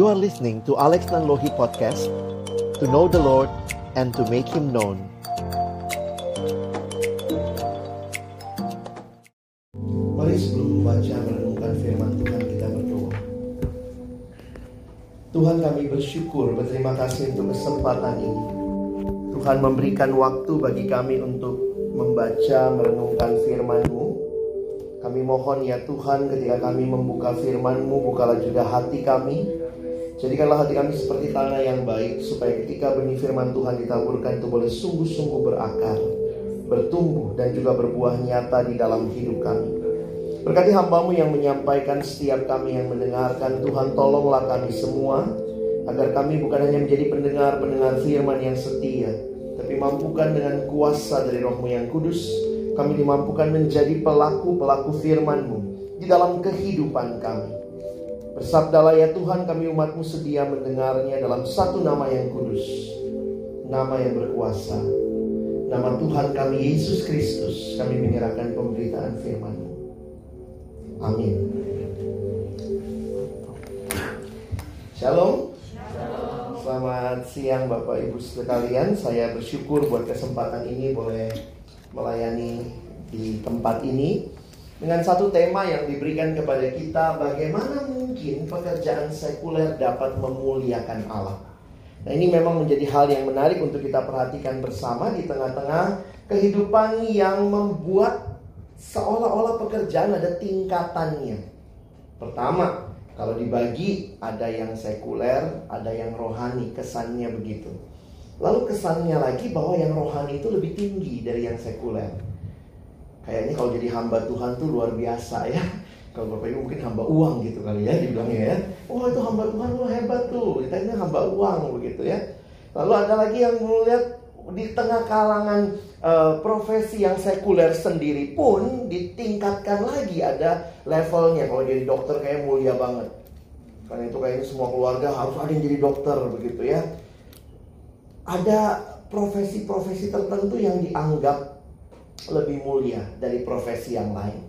You are listening to Alex Nanlohi Podcast To know the Lord and to make Him known. Mari sebelum membaca merenungkan firman Tuhan kita berdoa. Tuhan kami bersyukur berterima kasih untuk kesempatan ini. Tuhan memberikan waktu bagi kami untuk membaca merenungkan firman-Mu. Kami mohon ya Tuhan ketika kami membuka firman-Mu, bukalah juga hati kami. Jadikanlah hati kami seperti tanah yang baik, supaya ketika benih firman Tuhan ditaburkan itu boleh sungguh-sungguh berakar, bertumbuh dan juga berbuah nyata di dalam hidup kami. Berkati hambamu yang menyampaikan setiap kami yang mendengarkan, Tuhan tolonglah kami semua, agar kami bukan hanya menjadi pendengar-pendengar firman yang setia, tapi mampukan dengan kuasa dari rohmu yang kudus, kami dimampukan menjadi pelaku-pelaku firman-Mu di dalam kehidupan kami. Bersabdalah ya Tuhan kami umatmu sedia mendengarnya dalam satu nama yang kudus. Nama yang berkuasa. Nama Tuhan kami Yesus Kristus. Kami menyerahkan pemberitaan firman-Mu. Amin. Shalom. Selamat siang Bapak Ibu sekalian. Saya bersyukur buat kesempatan ini boleh melayani di tempat ini dengan satu tema yang diberikan kepada kita bagaimana mungkin pekerjaan sekuler dapat memuliakan Allah. Nah ini memang menjadi hal yang menarik untuk kita perhatikan bersama di tengah-tengah kehidupan yang membuat seolah-olah pekerjaan ada tingkatannya. Pertama, kalau dibagi ada yang sekuler, ada yang rohani, kesannya begitu. Lalu kesannya lagi bahwa yang rohani itu lebih tinggi dari yang sekuler. Kayaknya kalau jadi hamba Tuhan tuh luar biasa ya. Kalau Bapak Ibu mungkin hamba uang gitu kali ya dibilangnya ya. Oh itu hamba Tuhan lu hebat tuh. Kita ini hamba uang begitu ya. Lalu ada lagi yang melihat di tengah kalangan uh, profesi yang sekuler sendiri pun ditingkatkan lagi ada levelnya. Kalau jadi dokter kayak mulia banget. Karena itu kayaknya semua keluarga harus ada yang jadi dokter begitu ya ada profesi-profesi tertentu yang dianggap lebih mulia dari profesi yang lain.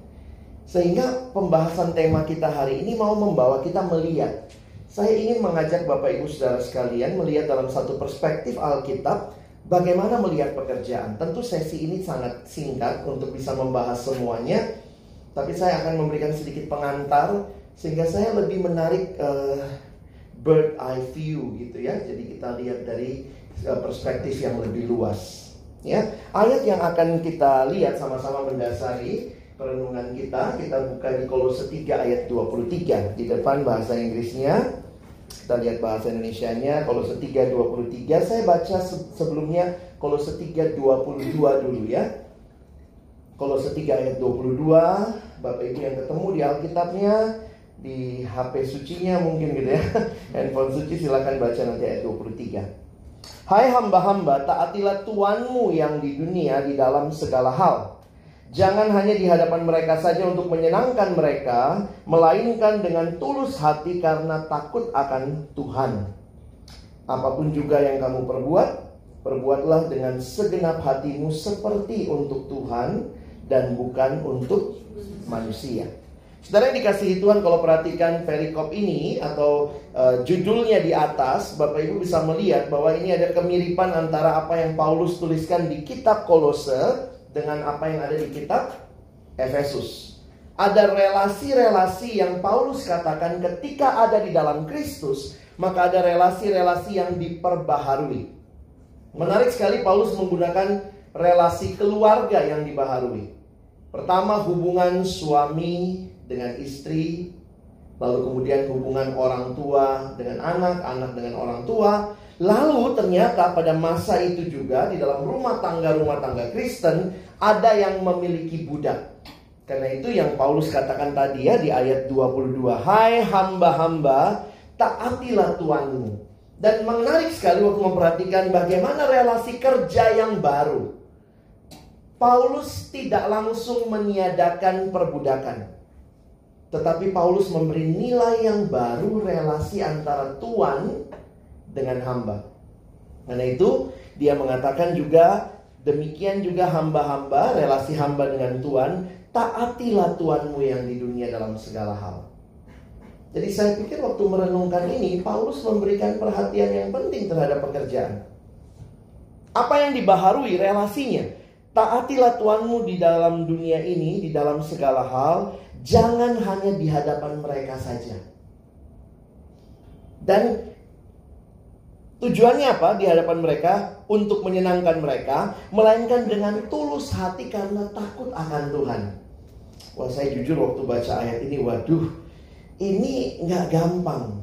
Sehingga pembahasan tema kita hari ini mau membawa kita melihat. Saya ingin mengajak Bapak Ibu Saudara sekalian melihat dalam satu perspektif Alkitab bagaimana melihat pekerjaan. Tentu sesi ini sangat singkat untuk bisa membahas semuanya, tapi saya akan memberikan sedikit pengantar sehingga saya lebih menarik uh, bird eye view gitu ya. Jadi kita lihat dari Eh, perspektif yang lebih luas. Ya, ayat yang akan kita lihat sama-sama mendasari perenungan kita, kita buka di Kolose 3 ayat 23 di depan bahasa Inggrisnya. Kita lihat bahasa Indonesianya Kolose 3 23. Saya baca sebelumnya Kolose 3 22 dulu ya. Kolose 3 ayat 22, Bapak Ibu yang ketemu di Alkitabnya di HP sucinya mungkin gitu ya. Handphone suci silakan baca nanti ayat 23. Hai hamba-hamba, taatilah Tuanmu yang di dunia di dalam segala hal. Jangan hanya di hadapan mereka saja untuk menyenangkan mereka, melainkan dengan tulus hati karena takut akan Tuhan. Apa pun juga yang kamu perbuat, perbuatlah dengan segenap hatimu seperti untuk Tuhan dan bukan untuk manusia. Saudara yang dikasihi Tuhan kalau perhatikan perikop ini atau uh, judulnya di atas, Bapak Ibu bisa melihat bahwa ini ada kemiripan antara apa yang Paulus tuliskan di kitab Kolose dengan apa yang ada di kitab Efesus. Ada relasi-relasi yang Paulus katakan ketika ada di dalam Kristus, maka ada relasi-relasi yang diperbaharui. Menarik sekali Paulus menggunakan relasi keluarga yang dibaharui. Pertama hubungan suami dengan istri, lalu kemudian hubungan orang tua dengan anak, anak dengan orang tua. Lalu ternyata pada masa itu juga di dalam rumah tangga-rumah tangga Kristen ada yang memiliki budak. Karena itu yang Paulus katakan tadi ya di ayat 22. Hai hamba-hamba, taatilah Tuhanmu. Dan menarik sekali waktu memperhatikan bagaimana relasi kerja yang baru. Paulus tidak langsung meniadakan perbudakan. Tetapi Paulus memberi nilai yang baru relasi antara tuan dengan hamba. Karena itu dia mengatakan juga demikian juga hamba-hamba relasi hamba dengan tuan taatilah tuanmu yang di dunia dalam segala hal. Jadi saya pikir waktu merenungkan ini, Paulus memberikan perhatian yang penting terhadap pekerjaan. Apa yang dibaharui relasinya? Taatilah Tuhanmu di dalam dunia ini, di dalam segala hal, jangan hanya di hadapan mereka saja. Dan tujuannya apa di hadapan mereka? Untuk menyenangkan mereka, melainkan dengan tulus hati karena takut akan Tuhan. Wah saya jujur waktu baca ayat ini, waduh, ini nggak gampang.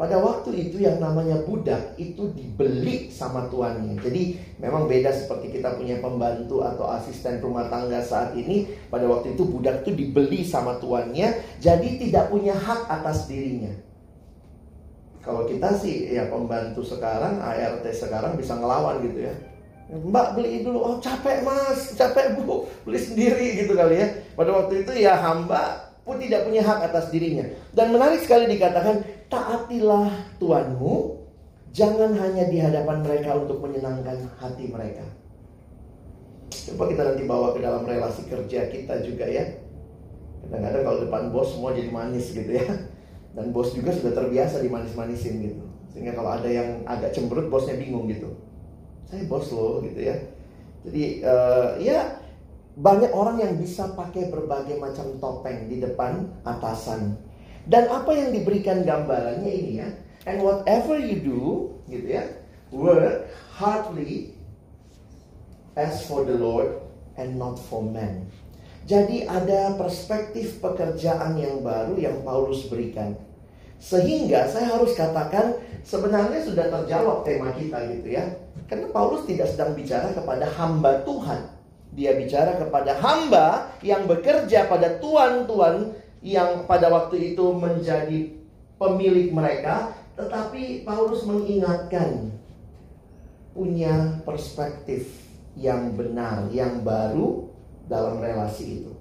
Pada waktu itu yang namanya budak itu dibeli sama tuannya. Jadi memang beda seperti kita punya pembantu atau asisten rumah tangga saat ini. Pada waktu itu budak itu dibeli sama tuannya, jadi tidak punya hak atas dirinya. Kalau kita sih ya pembantu sekarang, ART sekarang bisa ngelawan gitu ya. Mbak beli dulu, oh capek mas, capek bu, beli sendiri gitu kali ya. Pada waktu itu ya hamba pun tidak punya hak atas dirinya. Dan menarik sekali dikatakan, taatilah Tuhanmu, jangan hanya di hadapan mereka untuk menyenangkan hati mereka. Coba kita nanti bawa ke dalam relasi kerja kita juga ya. Kadang-kadang kalau depan bos semua jadi manis gitu ya. Dan bos juga sudah terbiasa dimanis-manisin gitu. Sehingga kalau ada yang agak cemberut bosnya bingung gitu. Saya bos loh gitu ya. Jadi uh, ya banyak orang yang bisa pakai berbagai macam topeng di depan atasan. Dan apa yang diberikan gambarannya ini ya. And whatever you do, gitu ya, work hardly as for the Lord and not for men. Jadi ada perspektif pekerjaan yang baru yang Paulus berikan. Sehingga saya harus katakan sebenarnya sudah terjawab tema kita gitu ya. Karena Paulus tidak sedang bicara kepada hamba Tuhan dia bicara kepada hamba yang bekerja pada tuan-tuan yang pada waktu itu menjadi pemilik mereka, tetapi Paulus mengingatkan punya perspektif yang benar, yang baru dalam relasi itu.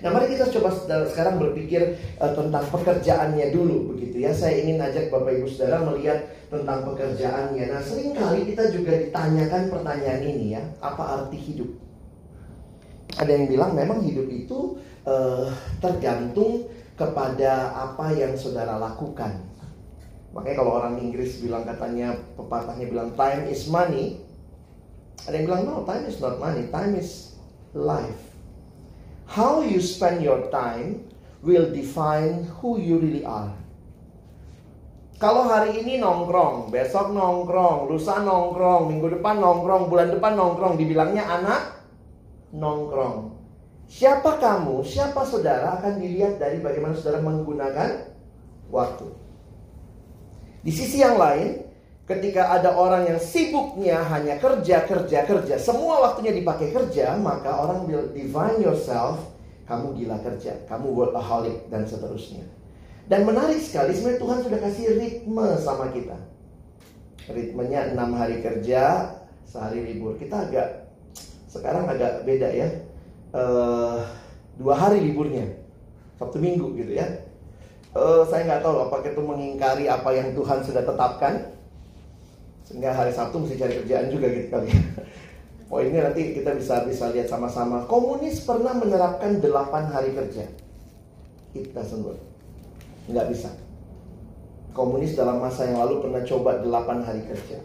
Nah, mari kita coba sekarang berpikir uh, tentang pekerjaannya dulu begitu ya. Saya ingin ajak Bapak Ibu Saudara melihat tentang pekerjaannya. Nah, sering kali kita juga ditanyakan pertanyaan ini ya, apa arti hidup? Ada yang bilang memang hidup itu uh, tergantung kepada apa yang saudara lakukan. Makanya kalau orang Inggris bilang katanya pepatahnya bilang time is money. Ada yang bilang no, time is not money, time is life. How you spend your time will define who you really are. Kalau hari ini nongkrong, besok nongkrong, lusa nongkrong, minggu depan nongkrong, bulan depan nongkrong, dibilangnya anak nongkrong. Siapa kamu, siapa saudara akan dilihat dari bagaimana saudara menggunakan waktu. Di sisi yang lain, ketika ada orang yang sibuknya hanya kerja, kerja, kerja, semua waktunya dipakai kerja, maka orang will define yourself, kamu gila kerja, kamu workaholic, dan seterusnya. Dan menarik sekali, sebenarnya Tuhan sudah kasih ritme sama kita. Ritmenya enam hari kerja, sehari libur. Kita agak, sekarang agak beda ya. Uh, dua hari liburnya, Sabtu Minggu gitu ya. Uh, saya nggak tahu apakah itu mengingkari apa yang Tuhan sudah tetapkan sehingga hari Sabtu mesti cari kerjaan juga gitu kali. Poinnya nanti kita bisa bisa lihat sama-sama. Komunis pernah menerapkan 8 hari kerja. It doesn't work. Nggak bisa. Komunis dalam masa yang lalu pernah coba 8 hari kerja.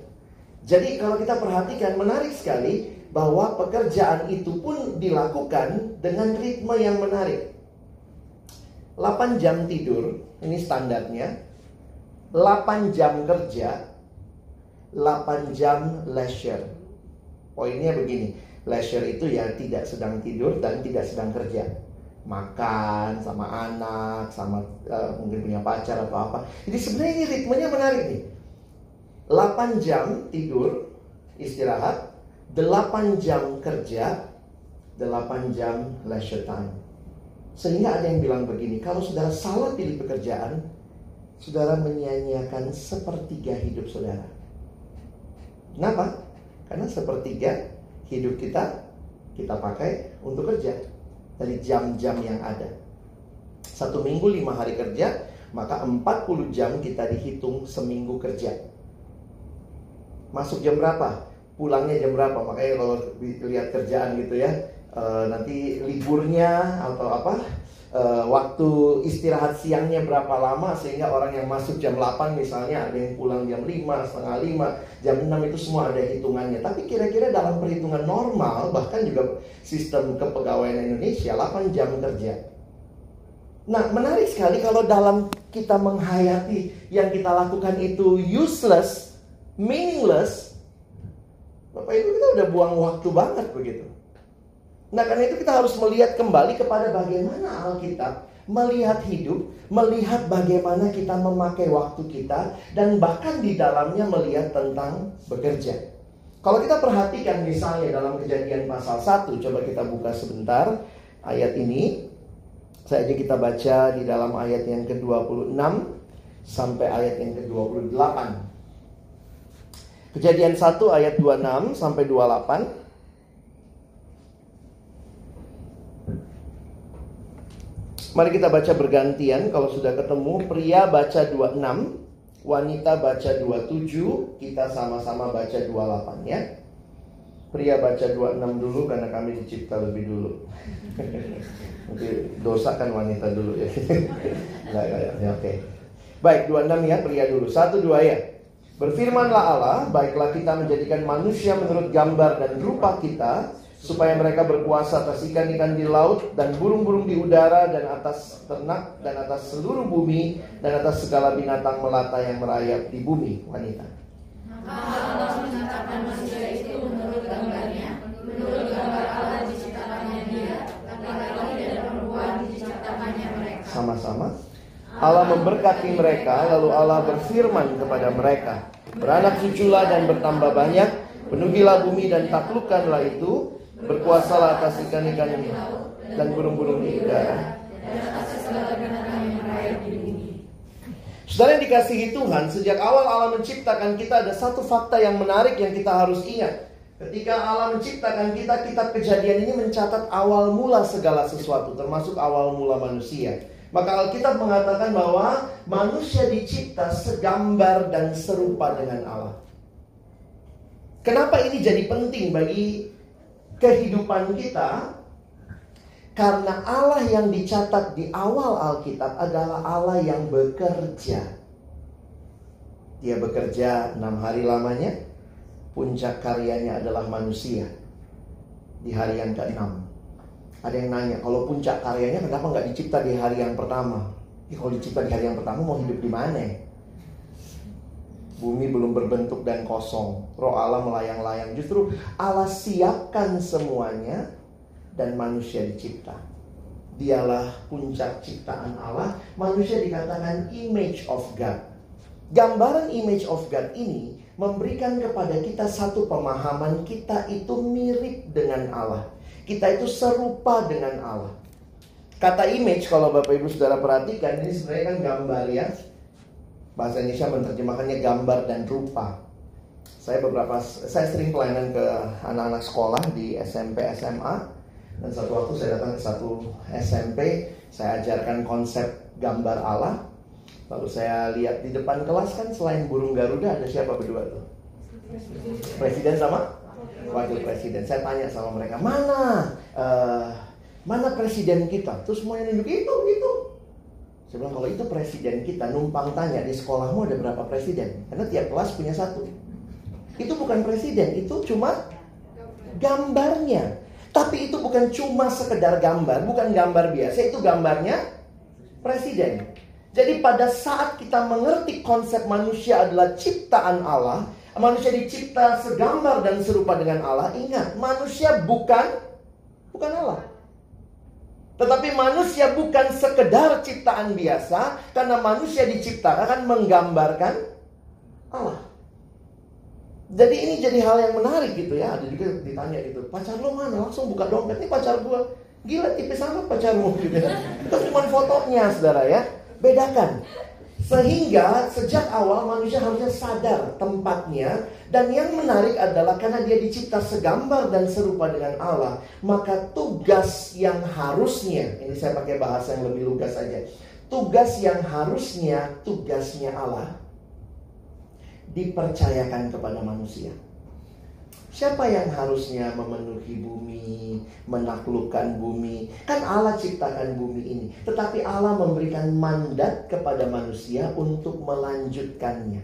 Jadi kalau kita perhatikan menarik sekali bahwa pekerjaan itu pun dilakukan dengan ritme yang menarik. 8 jam tidur, ini standarnya. 8 jam kerja, 8 jam leisure. Poinnya begini, leisure itu ya tidak sedang tidur dan tidak sedang kerja. Makan sama anak, sama uh, mungkin punya pacar atau apa. Jadi sebenarnya ini ritmenya menarik nih. 8 jam tidur, istirahat, 8 jam kerja, 8 jam leisure time. Sehingga ada yang bilang begini, kalau saudara salah pilih pekerjaan, saudara menyia-nyiakan sepertiga hidup saudara. Kenapa? Karena sepertiga hidup kita kita pakai untuk kerja dari jam-jam yang ada. Satu minggu lima hari kerja, maka 40 jam kita dihitung seminggu kerja. Masuk jam berapa? Pulangnya jam berapa? Makanya kalau lihat kerjaan gitu ya, e, nanti liburnya atau apa? Uh, waktu istirahat siangnya berapa lama sehingga orang yang masuk jam 8 misalnya ada yang pulang jam 5, setengah 5, jam 6 itu semua ada hitungannya. Tapi kira-kira dalam perhitungan normal bahkan juga sistem kepegawaian Indonesia 8 jam kerja. Nah, menarik sekali kalau dalam kita menghayati yang kita lakukan itu useless, meaningless, Bapak Ibu kita udah buang waktu banget begitu. Nah karena itu kita harus melihat kembali kepada bagaimana Alkitab melihat hidup, melihat bagaimana kita memakai waktu kita, dan bahkan di dalamnya melihat tentang bekerja. Kalau kita perhatikan misalnya dalam kejadian pasal 1, coba kita buka sebentar ayat ini. Saya aja kita baca di dalam ayat yang ke-26 sampai ayat yang ke-28. Kejadian 1 ayat 26 sampai 28. Mari kita baca bergantian kalau sudah ketemu pria baca 26, wanita baca 27, kita sama-sama baca 28 ya. Pria baca 26 dulu karena kami dicipta lebih dulu. Nanti dosa kan wanita dulu ya. Enggak, enggak, ya, oke. Baik, 26 ya, pria dulu. Satu dua ya. Berfirmanlah Allah, baiklah kita menjadikan manusia menurut gambar dan rupa kita supaya mereka berkuasa atas ikan-ikan di laut dan burung-burung di udara dan atas ternak dan atas seluruh bumi dan atas segala binatang melata yang merayap di bumi wanita. Allah menciptakan manusia itu menurut gambarnya, menurut gambar Allah diciptakannya dia, laki-laki dan perempuan diciptakannya mereka. Sama-sama. Allah memberkati mereka, lalu Allah berfirman kepada mereka, Beranak cuculah dan bertambah banyak, penuhilah bumi dan taklukkanlah itu, Berkuasalah atas ikan-ikan dan burung-burung di udara. Saudara yang dikasihi Tuhan, sejak awal Allah menciptakan kita ada satu fakta yang menarik yang kita harus ingat. Ketika Allah menciptakan kita, kitab kejadian ini mencatat awal mula segala sesuatu, termasuk awal mula manusia. Maka Alkitab mengatakan bahwa manusia dicipta segambar dan serupa dengan Allah. Kenapa ini jadi penting bagi kehidupan kita karena Allah yang dicatat di awal Alkitab adalah Allah yang bekerja. Dia bekerja enam hari lamanya, puncak karyanya adalah manusia di hari yang keenam. Ada yang nanya, kalau puncak karyanya kenapa nggak dicipta di hari yang pertama? Ya, kalau dicipta di hari yang pertama mau hidup di mana? Bumi belum berbentuk dan kosong. Roh Allah melayang-layang. Justru Allah siapkan semuanya dan manusia dicipta. Dialah puncak ciptaan Allah. Manusia dikatakan image of God. Gambaran image of God ini memberikan kepada kita satu pemahaman kita itu mirip dengan Allah. Kita itu serupa dengan Allah. Kata image kalau Bapak Ibu Saudara perhatikan ini sebenarnya kan gambar ya bahasa Indonesia menerjemahkannya gambar dan rupa. Saya beberapa saya sering pelayanan ke anak-anak sekolah di SMP SMA dan satu waktu saya datang ke satu SMP, saya ajarkan konsep gambar Allah. Lalu saya lihat di depan kelas kan selain burung Garuda ada siapa berdua tuh? Presiden sama wakil presiden. Saya tanya sama mereka, "Mana uh, mana presiden kita?" Terus semuanya nunjuk itu, itu. Saya bilang kalau itu presiden kita numpang tanya di sekolahmu ada berapa presiden? Karena tiap kelas punya satu. Itu bukan presiden, itu cuma gambarnya. Tapi itu bukan cuma sekedar gambar, bukan gambar biasa, itu gambarnya presiden. Jadi pada saat kita mengerti konsep manusia adalah ciptaan Allah, manusia dicipta segambar dan serupa dengan Allah, ingat, manusia bukan bukan Allah. Tetapi manusia bukan sekedar ciptaan biasa karena manusia diciptakan menggambarkan Allah. Jadi ini jadi hal yang menarik gitu ya. Ada juga ditanya gitu, pacar lo mana? Langsung buka dompet, ini pacar gua. Gila tipis sama pacarmu gitu ya. Itu cuma fotonya saudara ya. Bedakan. Sehingga sejak awal manusia harusnya sadar tempatnya dan yang menarik adalah karena dia dicipta segambar dan serupa dengan Allah, maka tugas yang harusnya, ini saya pakai bahasa yang lebih lugas saja. Tugas yang harusnya tugasnya Allah dipercayakan kepada manusia. Siapa yang harusnya memenuhi bumi, menaklukkan bumi? Kan Allah ciptakan bumi ini. Tetapi Allah memberikan mandat kepada manusia untuk melanjutkannya.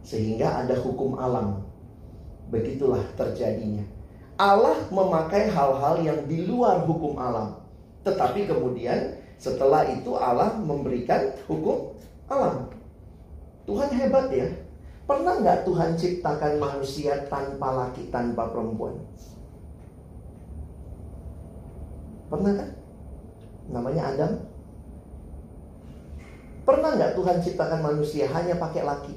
Sehingga ada hukum alam. Begitulah terjadinya. Allah memakai hal-hal yang di luar hukum alam. Tetapi kemudian setelah itu Allah memberikan hukum alam. Tuhan hebat ya. Pernah nggak Tuhan ciptakan manusia tanpa laki, tanpa perempuan? Pernah kan? Namanya Adam. Pernah nggak Tuhan ciptakan manusia hanya pakai laki?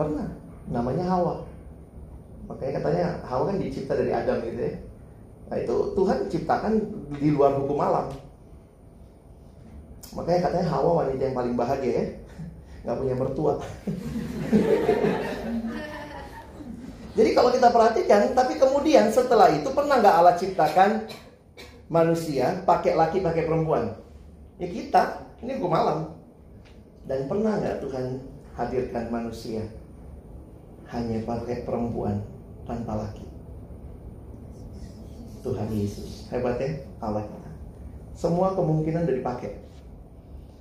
Pernah. Namanya Hawa. Makanya katanya Hawa kan dicipta dari Adam gitu ya. Nah itu Tuhan ciptakan di luar hukum alam. Makanya katanya Hawa wanita yang paling bahagia ya nggak punya mertua. Jadi kalau kita perhatikan, tapi kemudian setelah itu pernah nggak Allah ciptakan manusia pakai laki pakai perempuan? Ya kita, ini gue malam. Dan pernah nggak Tuhan hadirkan manusia hanya pakai perempuan tanpa laki? Tuhan Yesus hebat ya Allah kita. Semua kemungkinan dari pakai.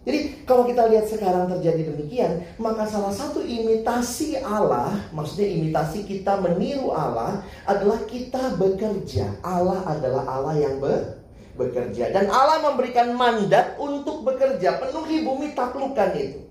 Jadi kalau kita lihat sekarang terjadi demikian, maka salah satu imitasi Allah, maksudnya imitasi kita meniru Allah adalah kita bekerja. Allah adalah Allah yang ber, bekerja dan Allah memberikan mandat untuk bekerja, penuhi bumi taklukan itu.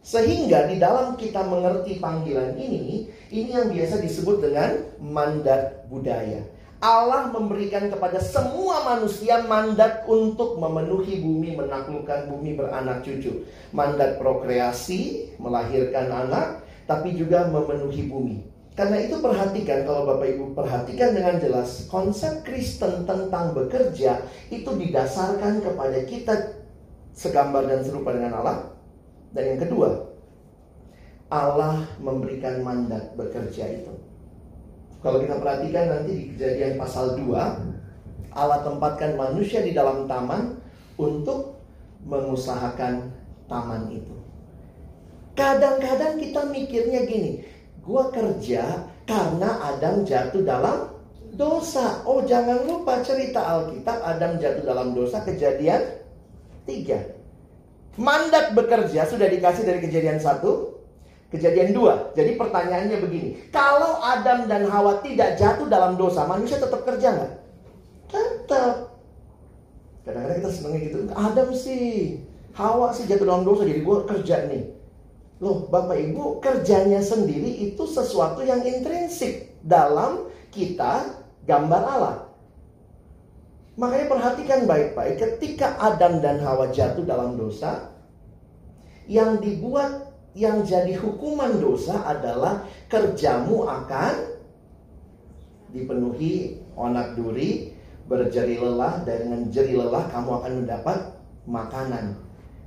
Sehingga di dalam kita mengerti panggilan ini, ini yang biasa disebut dengan mandat budaya. Allah memberikan kepada semua manusia mandat untuk memenuhi bumi, menaklukkan bumi, beranak cucu. Mandat prokreasi, melahirkan anak, tapi juga memenuhi bumi. Karena itu perhatikan, kalau Bapak Ibu perhatikan dengan jelas, konsep Kristen tentang bekerja itu didasarkan kepada kita segambar dan serupa dengan Allah. Dan yang kedua, Allah memberikan mandat bekerja itu. Kalau kita perhatikan nanti di kejadian pasal 2 Allah tempatkan manusia di dalam taman Untuk mengusahakan taman itu. Kadang-kadang kita mikirnya gini Gua kerja karena Adam jatuh dalam dosa. Oh jangan lupa cerita Alkitab Adam jatuh dalam dosa kejadian 3 Mandat bekerja sudah dikasih dari kejadian 1 Kejadian dua. Jadi pertanyaannya begini. Kalau Adam dan Hawa tidak jatuh dalam dosa, manusia tetap kerja nggak? Tetap. Kadang-kadang kita senengnya gitu. Adam sih, Hawa sih jatuh dalam dosa, jadi gue kerja nih. Loh, Bapak Ibu, kerjanya sendiri itu sesuatu yang intrinsik dalam kita gambar Allah. Makanya perhatikan baik-baik, ketika Adam dan Hawa jatuh dalam dosa, yang dibuat yang jadi hukuman dosa adalah kerjamu akan dipenuhi onak duri, berjeri lelah, dan dengan jeri lelah kamu akan mendapat makanan.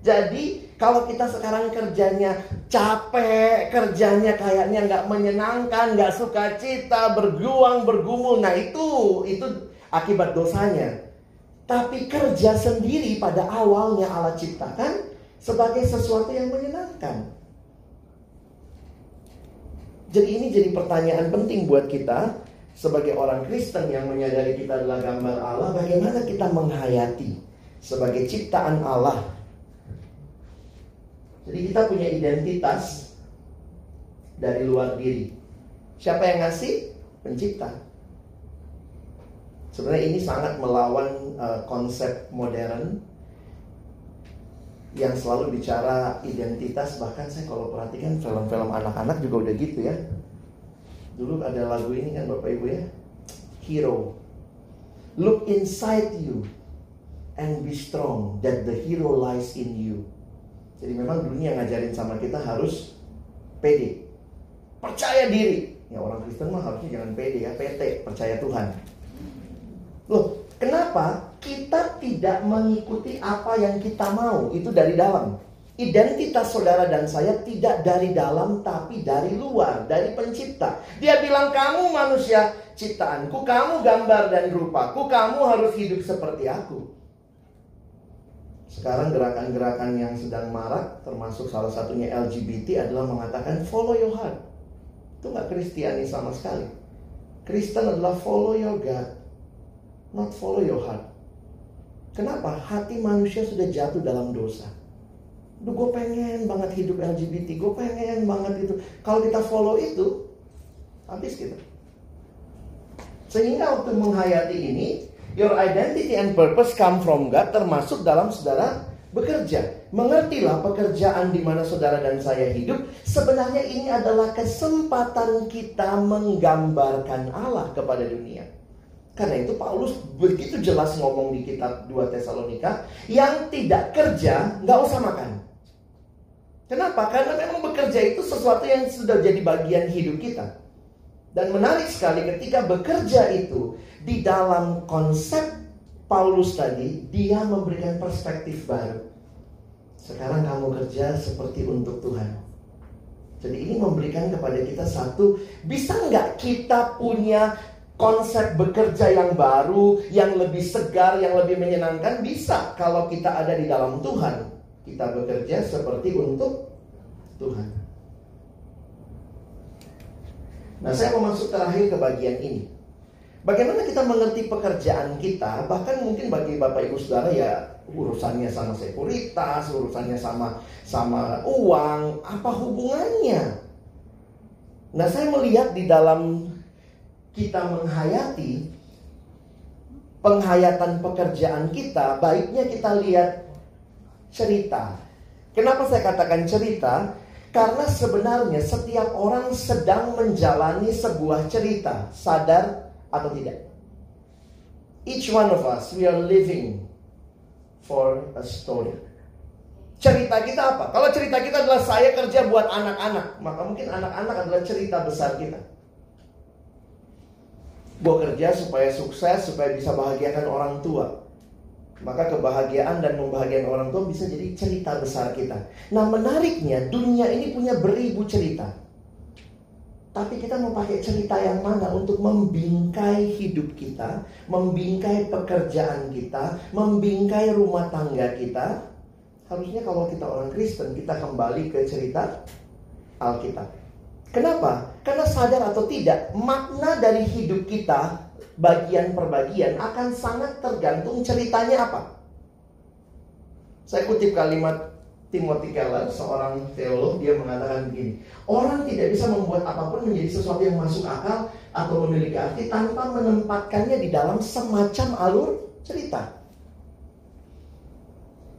Jadi kalau kita sekarang kerjanya capek, kerjanya kayaknya nggak menyenangkan, nggak suka cita, berjuang, bergumul, nah itu itu akibat dosanya. Tapi kerja sendiri pada awalnya Allah ciptakan sebagai sesuatu yang menyenangkan. Jadi ini jadi pertanyaan penting buat kita sebagai orang Kristen yang menyadari kita adalah gambar Allah, bagaimana kita menghayati sebagai ciptaan Allah. Jadi kita punya identitas dari luar diri. Siapa yang ngasih? Pencipta. Sebenarnya ini sangat melawan uh, konsep modern yang selalu bicara identitas bahkan saya kalau perhatikan film-film anak-anak juga udah gitu ya. Dulu ada lagu ini kan bapak ibu ya? Hero. Look inside you and be strong that the hero lies in you. Jadi memang dunia ngajarin sama kita harus pede. Percaya diri. Ya orang Kristen mah harusnya jangan pede ya PT percaya Tuhan. Loh kenapa kita tidak mengikuti apa yang kita mau. Itu dari dalam. Identitas saudara dan saya tidak dari dalam tapi dari luar, dari pencipta. Dia bilang kamu manusia ciptaanku, kamu gambar dan rupaku, kamu harus hidup seperti aku. Sekarang gerakan-gerakan yang sedang marak termasuk salah satunya LGBT adalah mengatakan follow your heart. Itu nggak Kristiani sama sekali. Kristen adalah follow your God, not follow your heart. Kenapa? Hati manusia sudah jatuh dalam dosa. Duh, gue pengen banget hidup LGBT, gue pengen banget itu. Kalau kita follow itu, habis kita. Sehingga waktu menghayati ini, your identity and purpose come from God, termasuk dalam saudara bekerja. Mengertilah pekerjaan di mana saudara dan saya hidup. Sebenarnya ini adalah kesempatan kita menggambarkan Allah kepada dunia. Karena itu Paulus begitu jelas ngomong di kitab 2 Tesalonika, yang tidak kerja nggak usah makan. Kenapa? Karena memang bekerja itu sesuatu yang sudah jadi bagian hidup kita. Dan menarik sekali ketika bekerja itu di dalam konsep Paulus tadi, dia memberikan perspektif baru. Sekarang kamu kerja seperti untuk Tuhan. Jadi ini memberikan kepada kita satu, bisa nggak kita punya konsep bekerja yang baru, yang lebih segar, yang lebih menyenangkan bisa kalau kita ada di dalam Tuhan. Kita bekerja seperti untuk Tuhan. Nah, saya mau masuk terakhir ke bagian ini. Bagaimana kita mengerti pekerjaan kita, bahkan mungkin bagi Bapak Ibu Saudara ya urusannya sama sekuritas, urusannya sama sama uang, apa hubungannya? Nah, saya melihat di dalam kita menghayati penghayatan pekerjaan kita, baiknya kita lihat cerita. Kenapa saya katakan cerita? Karena sebenarnya setiap orang sedang menjalani sebuah cerita, sadar atau tidak. Each one of us, we are living for a story. Cerita kita apa? Kalau cerita kita adalah saya kerja buat anak-anak, maka mungkin anak-anak adalah cerita besar kita. Gue kerja supaya sukses, supaya bisa bahagiakan orang tua. Maka kebahagiaan dan membahagiakan orang tua bisa jadi cerita besar kita. Nah menariknya dunia ini punya beribu cerita. Tapi kita mau pakai cerita yang mana untuk membingkai hidup kita, membingkai pekerjaan kita, membingkai rumah tangga kita. Harusnya kalau kita orang Kristen, kita kembali ke cerita Alkitab. Kenapa? Karena sadar atau tidak, makna dari hidup kita bagian per bagian akan sangat tergantung ceritanya apa. Saya kutip kalimat Timothy Keller, seorang teolog, dia mengatakan begini, orang tidak bisa membuat apa pun menjadi sesuatu yang masuk akal atau memiliki arti tanpa menempatkannya di dalam semacam alur cerita.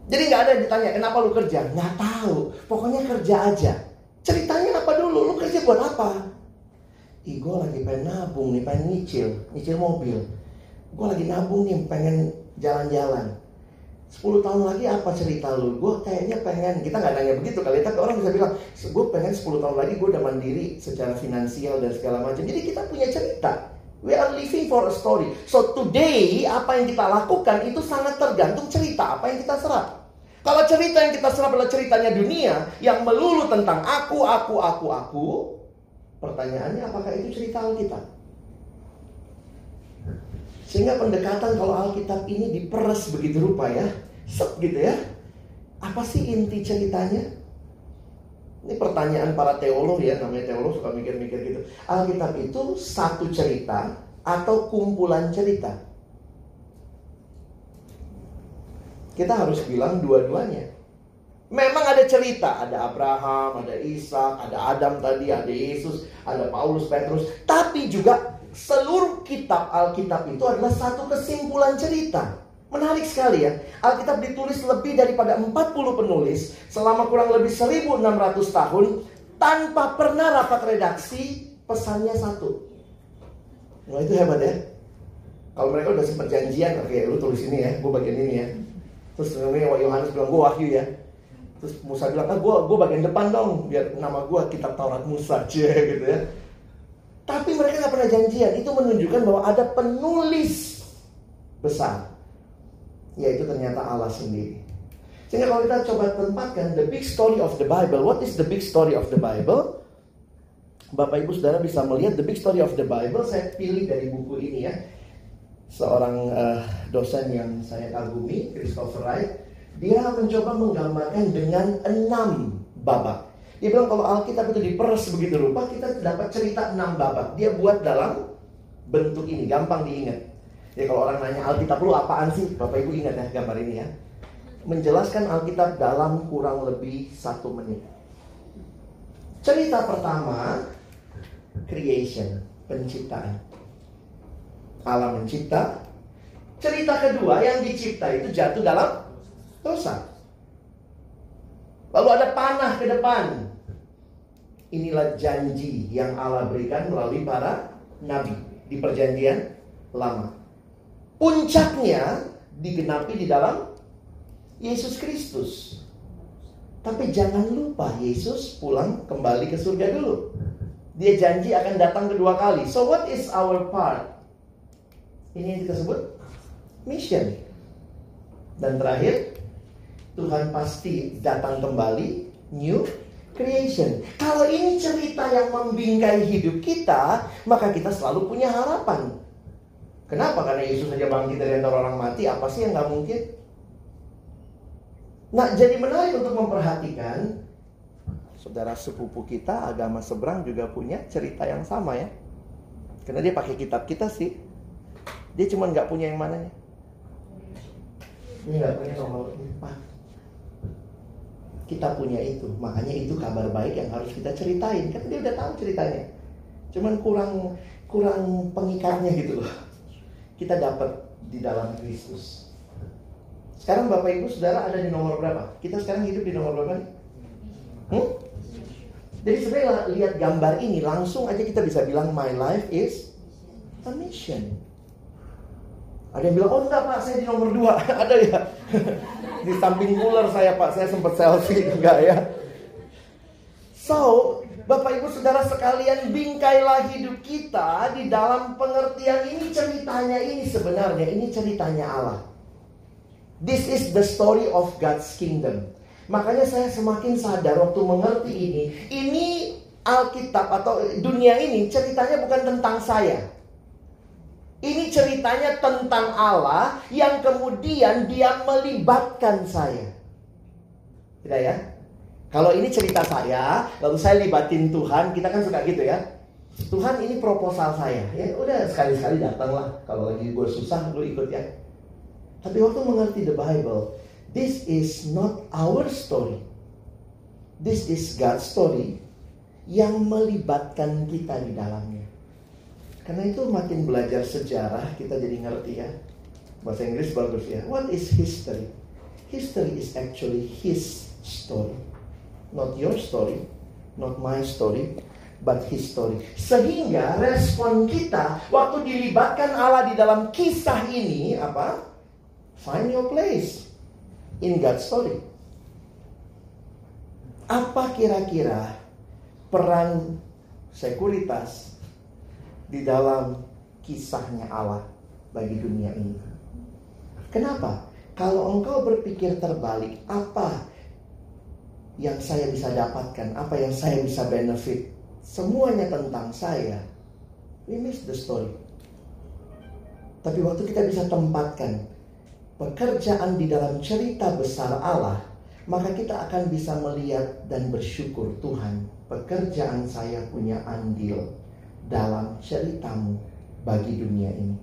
Jadi nggak ada yang ditanya kenapa lu kerja, nggak tahu, pokoknya kerja aja. Ceritanya apa dulu? Lu kerja buat apa? Ih, gue lagi pengen nabung nih, pengen nyicil, nyicil mobil. Gue lagi nabung nih, pengen jalan-jalan. 10 tahun lagi apa cerita lu? Gue kayaknya pengen, kita nggak nanya begitu kali, tapi orang bisa bilang, gue pengen 10 tahun lagi gue udah mandiri secara finansial dan segala macam. Jadi kita punya cerita. We are living for a story. So today, apa yang kita lakukan itu sangat tergantung cerita apa yang kita serap. Kalau cerita yang kita serap adalah ceritanya dunia yang melulu tentang aku, aku, aku, aku, pertanyaannya apakah itu cerita Alkitab? Sehingga pendekatan kalau Alkitab ini diperes begitu rupa ya, set gitu ya. Apa sih inti ceritanya? Ini pertanyaan para teolog ya, namanya teolog suka mikir-mikir gitu. Alkitab itu satu cerita atau kumpulan cerita? Kita harus bilang dua-duanya. Memang ada cerita, ada Abraham, ada Ishak, ada Adam tadi, ada Yesus, ada Paulus, Petrus, tapi juga seluruh kitab Alkitab itu adalah satu kesimpulan cerita. Menarik sekali ya. Alkitab ditulis lebih daripada 40 penulis selama kurang lebih 1600 tahun tanpa pernah rapat redaksi, pesannya satu. Nah itu hebat ya. Kalau mereka udah sempat janjian, oke lu tulis ini ya, gue bagian ini ya. Terus Yohanes bilang gue wahyu ya. Terus Musa bilang, ah gue gue bagian depan dong, biar nama gue kitab Taurat Musa, cie gitu ya. Tapi mereka nggak pernah janjian. Itu menunjukkan bahwa ada penulis besar, yaitu ternyata Allah sendiri. Sehingga kalau kita coba tempatkan the big story of the Bible, what is the big story of the Bible? Bapak Ibu Saudara bisa melihat the big story of the Bible. Saya pilih dari buku ini ya seorang uh, dosen yang saya kagumi, Christopher Wright, dia mencoba menggambarkan dengan enam babak. Dia bilang kalau Alkitab itu diperes begitu rupa, kita dapat cerita enam babak. Dia buat dalam bentuk ini, gampang diingat. Ya kalau orang nanya Alkitab lu apaan sih? Bapak Ibu ingat ya gambar ini ya. Menjelaskan Alkitab dalam kurang lebih satu menit. Cerita pertama, creation, penciptaan. Allah mencipta. Cerita kedua yang dicipta itu jatuh dalam dosa. Lalu ada panah ke depan. Inilah janji yang Allah berikan melalui para nabi di perjanjian lama. Puncaknya digenapi di dalam Yesus Kristus. Tapi jangan lupa Yesus pulang kembali ke surga dulu. Dia janji akan datang kedua kali. So what is our part? Ini yang kita sebut mission. Dan terakhir, Tuhan pasti datang kembali new creation. Kalau ini cerita yang membingkai hidup kita, maka kita selalu punya harapan. Kenapa? Karena Yesus saja bangkit dari antara orang mati, apa sih yang nggak mungkin? Nah, jadi menarik untuk memperhatikan saudara sepupu kita agama seberang juga punya cerita yang sama ya. Karena dia pakai kitab kita sih. Dia cuma nggak punya yang mananya. Ini nggak punya nomor 4 kita punya itu. Makanya itu kabar baik yang harus kita ceritain. Kan dia udah tahu ceritanya. Cuman kurang kurang pengikatnya gitu loh. Kita dapat di dalam Kristus. Sekarang Bapak Ibu Saudara ada di nomor berapa? Kita sekarang hidup di nomor berapa? Hmm? Jadi sebenarnya lihat gambar ini langsung aja kita bisa bilang my life is a mission. Ada yang bilang, oh enggak pak, saya di nomor dua. ada ya? di samping cooler saya pak, saya sempat selfie juga ya. So, Bapak Ibu Saudara sekalian bingkailah hidup kita di dalam pengertian ini ceritanya ini sebenarnya ini ceritanya Allah. This is the story of God's kingdom. Makanya saya semakin sadar waktu mengerti ini, ini Alkitab atau dunia ini ceritanya bukan tentang saya. Ini ceritanya tentang Allah yang kemudian dia melibatkan saya. Tidak ya? Kalau ini cerita saya, lalu saya libatin Tuhan, kita kan suka gitu ya. Tuhan ini proposal saya. Ya udah sekali-sekali datanglah. Kalau lagi gue susah, lu ikut ya. Tapi waktu mengerti the Bible, this is not our story. This is God's story yang melibatkan kita di dalamnya. Karena itu makin belajar sejarah kita jadi ngerti ya. Bahasa Inggris bagus ya. What is history? History is actually his story. Not your story, not my story, but his story. Sehingga respon kita waktu dilibatkan Allah di dalam kisah ini apa? Find your place in God's story. Apa kira-kira peran sekuritas di dalam kisahnya Allah bagi dunia ini. Kenapa? Kalau engkau berpikir terbalik, apa yang saya bisa dapatkan, apa yang saya bisa benefit, semuanya tentang saya. We miss the story. Tapi waktu kita bisa tempatkan pekerjaan di dalam cerita besar Allah, maka kita akan bisa melihat dan bersyukur Tuhan, pekerjaan saya punya andil dalam ceritamu bagi dunia ini.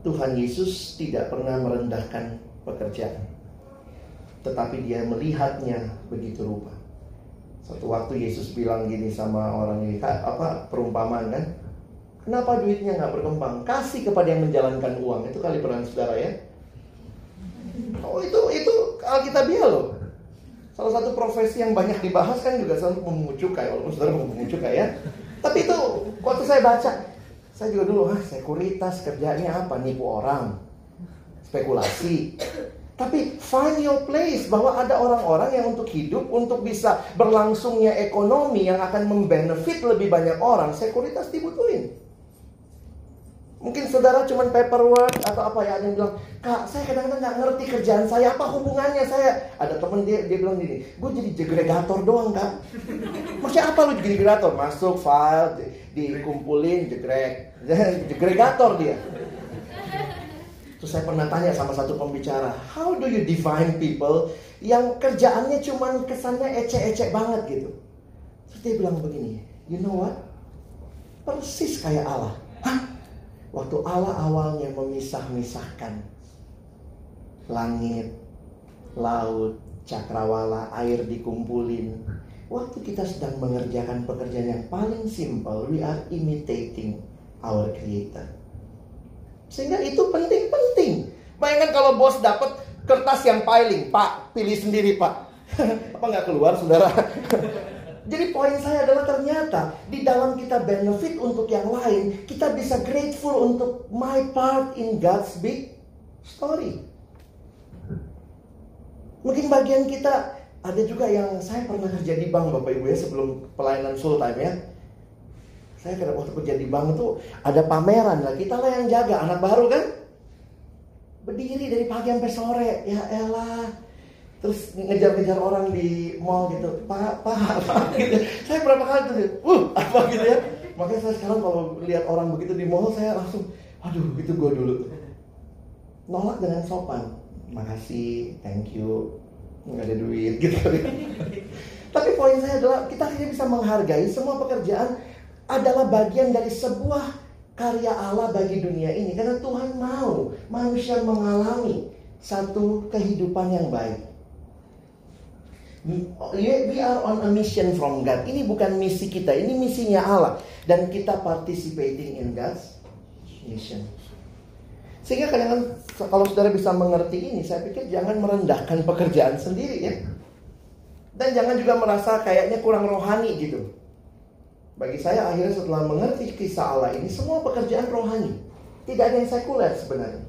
Tuhan Yesus tidak pernah merendahkan pekerjaan, tetapi Dia melihatnya begitu rupa. Satu waktu Yesus bilang gini sama orang ini, apa perumpamaan kan? Kenapa duitnya nggak berkembang? Kasih kepada yang menjalankan uang. Itu kali peran saudara ya. Oh itu itu Alkitabiah loh. Salah satu profesi yang banyak dibahas kan juga selalu cukai, walaupun saudara memungut cukai ya. Tapi itu waktu saya baca, saya juga dulu, ah sekuritas kerjanya apa? Nipu orang, spekulasi. Tapi find your place bahwa ada orang-orang yang untuk hidup, untuk bisa berlangsungnya ekonomi yang akan membenefit lebih banyak orang, sekuritas dibutuhin. Mungkin saudara cuma paperwork atau apa ya ada yang bilang, kak saya kadang-kadang nggak ngerti kerjaan saya apa hubungannya saya. Ada temen dia dia bilang gini, gue jadi jegregator doang kak. Maksudnya apa lu jegregator? Masuk file, di, dikumpulin jegreg, jegregator dia. Terus saya pernah tanya sama satu pembicara, how do you define people yang kerjaannya cuman kesannya ecek-ecek banget gitu. Terus dia bilang begini, you know what? Persis kayak Allah. Hah? Waktu Allah awalnya memisah-misahkan langit, laut, cakrawala, air dikumpulin. Waktu kita sedang mengerjakan pekerjaan yang paling simple, we are imitating our creator. Sehingga itu penting-penting. Bayangkan kalau bos dapat kertas yang piling, Pak, pilih sendiri Pak. Apa nggak keluar, saudara? Jadi poin saya adalah ternyata di dalam kita benefit untuk yang lain, kita bisa grateful untuk my part in God's big story. Mungkin bagian kita ada juga yang saya pernah kerja di bank Bapak Ibu ya sebelum pelayanan full time ya. Saya kira waktu kerja di bank itu ada pameran lah kita lah yang jaga anak baru kan. Berdiri dari pagi sampai sore ya elah. Terus ngejar-ngejar orang di mall gitu, pak, pak, pak, gitu. Saya berapa kali tuh, uh, apa gitu ya. Makanya saya sekarang kalau lihat orang begitu di mall, saya langsung, aduh, gitu gue dulu. Nolak dengan sopan makasih, thank you, nggak ada duit gitu. Tapi poin saya adalah kita hanya bisa menghargai semua pekerjaan adalah bagian dari sebuah karya Allah bagi dunia ini karena Tuhan mau manusia mengalami satu kehidupan yang baik. We are on a mission from God. Ini bukan misi kita, ini misinya Allah dan kita participating in God's mission. Sehingga kadang kalau saudara bisa mengerti ini, saya pikir jangan merendahkan pekerjaan sendiri ya. Dan jangan juga merasa kayaknya kurang rohani gitu. Bagi saya akhirnya setelah mengerti kisah Allah ini, semua pekerjaan rohani. Tidak ada yang sekuler sebenarnya.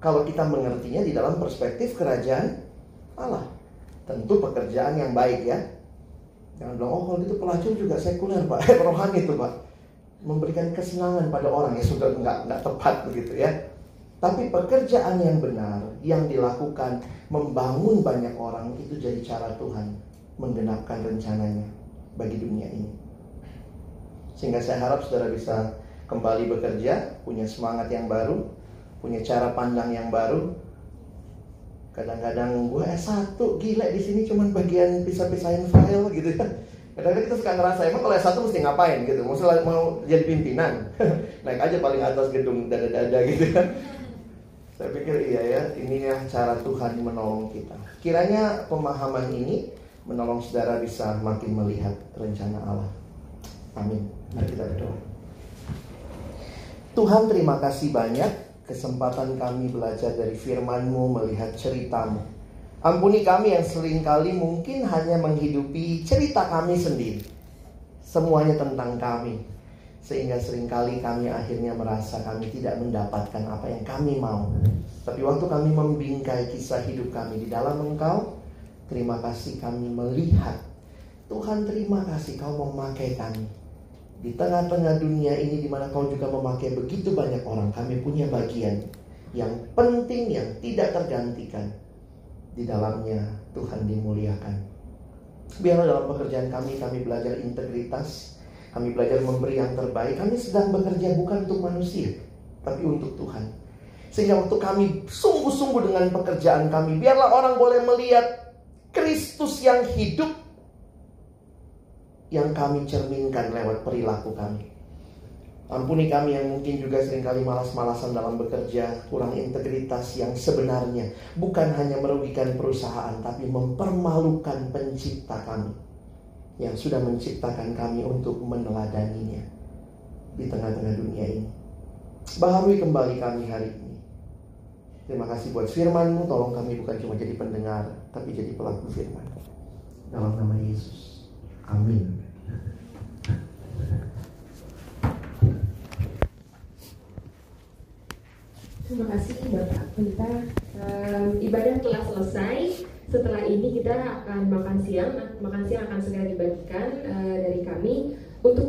Kalau kita mengertinya di dalam perspektif kerajaan Allah. Tentu pekerjaan yang baik ya. Jangan bilang, oh kalau gitu pelacur juga sekuler pak. rohani itu pak. Memberikan kesenangan pada orang ya sudah nggak nggak tepat begitu ya. Tapi pekerjaan yang benar yang dilakukan membangun banyak orang itu jadi cara Tuhan menggenapkan rencananya bagi dunia ini. Sehingga saya harap saudara bisa kembali bekerja, punya semangat yang baru, punya cara pandang yang baru. Kadang-kadang gue S1 gila di sini cuman bagian pisah-pisahin file gitu ya. Kadang-kadang kita suka ngerasa emang kalau S1 mesti ngapain gitu. Maksudnya mau jadi pimpinan. Naik aja paling atas gedung dada-dada gitu kan. Saya pikir iya ya, ini ya cara Tuhan menolong kita. Kiranya pemahaman ini menolong saudara bisa makin melihat rencana Allah. Amin. Mari kita berdoa. Tuhan terima kasih banyak kesempatan kami belajar dari firman-Mu, melihat ceritamu. Ampuni kami yang sering kali mungkin hanya menghidupi cerita kami sendiri. Semuanya tentang kami sehingga sering kali kami akhirnya merasa kami tidak mendapatkan apa yang kami mau. Tapi waktu kami membingkai kisah hidup kami di dalam Engkau, terima kasih kami melihat Tuhan terima kasih kau memakai kami. Di tengah-tengah dunia ini di mana kau juga memakai begitu banyak orang, kami punya bagian yang penting yang tidak tergantikan. Di dalamnya Tuhan dimuliakan. Biarlah dalam pekerjaan kami kami belajar integritas, kami belajar memberi yang terbaik. Kami sedang bekerja bukan untuk manusia, tapi untuk Tuhan. Sehingga waktu kami sungguh-sungguh dengan pekerjaan kami, biarlah orang boleh melihat Kristus yang hidup yang kami cerminkan lewat perilaku kami. Ampuni kami yang mungkin juga sering kali malas-malasan dalam bekerja, kurang integritas yang sebenarnya bukan hanya merugikan perusahaan, tapi mempermalukan pencipta kami yang sudah menciptakan kami untuk meneladaninya di tengah-tengah dunia ini. Baharui kembali kami hari ini. Terima kasih buat firman-Mu, tolong kami bukan cuma jadi pendengar, tapi jadi pelaku firman. Dalam nama Yesus. Amin. Terima kasih Bapak Pendeta. Um, ibadah telah selesai. Setelah ini kita akan makan siang. Makan siang akan segera dibagikan uh, dari kami untuk